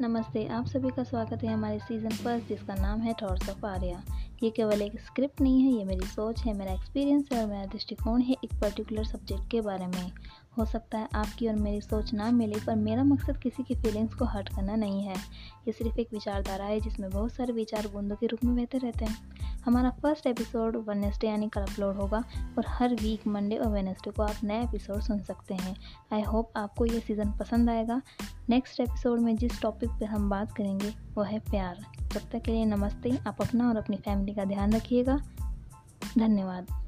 नमस्ते, आप सभी का स्वागत है हमारे सीज़न फ़र्स्ट जिसका नाम है थॉट्स ऑफ़ आर्या ये केवल एक स्क्रिप्ट नहीं है, ये मेरी सोच है, मेरा एक्सपीरियंस है और मेरा दृष्टिकोण है एक पर्टिकुलर सब्जेक्ट के बारे में। हो सकता है आपकी और मेरी सोच ना मिले, पर मेरा मकसद किसी की फीलिंग्स को हर्ट करना नहीं है। ये सिर्फ़ एक विचारधारा है जिसमें बहुत सारे विचार बूंदों के रूप में बहते रहते हैं। हमारा फ़र्स्ट एपिसोड वनस्डे यानी कल अपलोड होगा और हर वीक मंडे और वेनेसडे को आप नए एपिसोड सुन सकते हैं। आई होप आपको ये सीज़न पसंद आएगा। नेक्स्ट एपिसोड में जिस टॉपिक पे हम बात करेंगे, वो है प्यार। तब तक के लिए नमस्ते। आप अपना और अपनी फैमिली का ध्यान रखिएगा। धन्यवाद।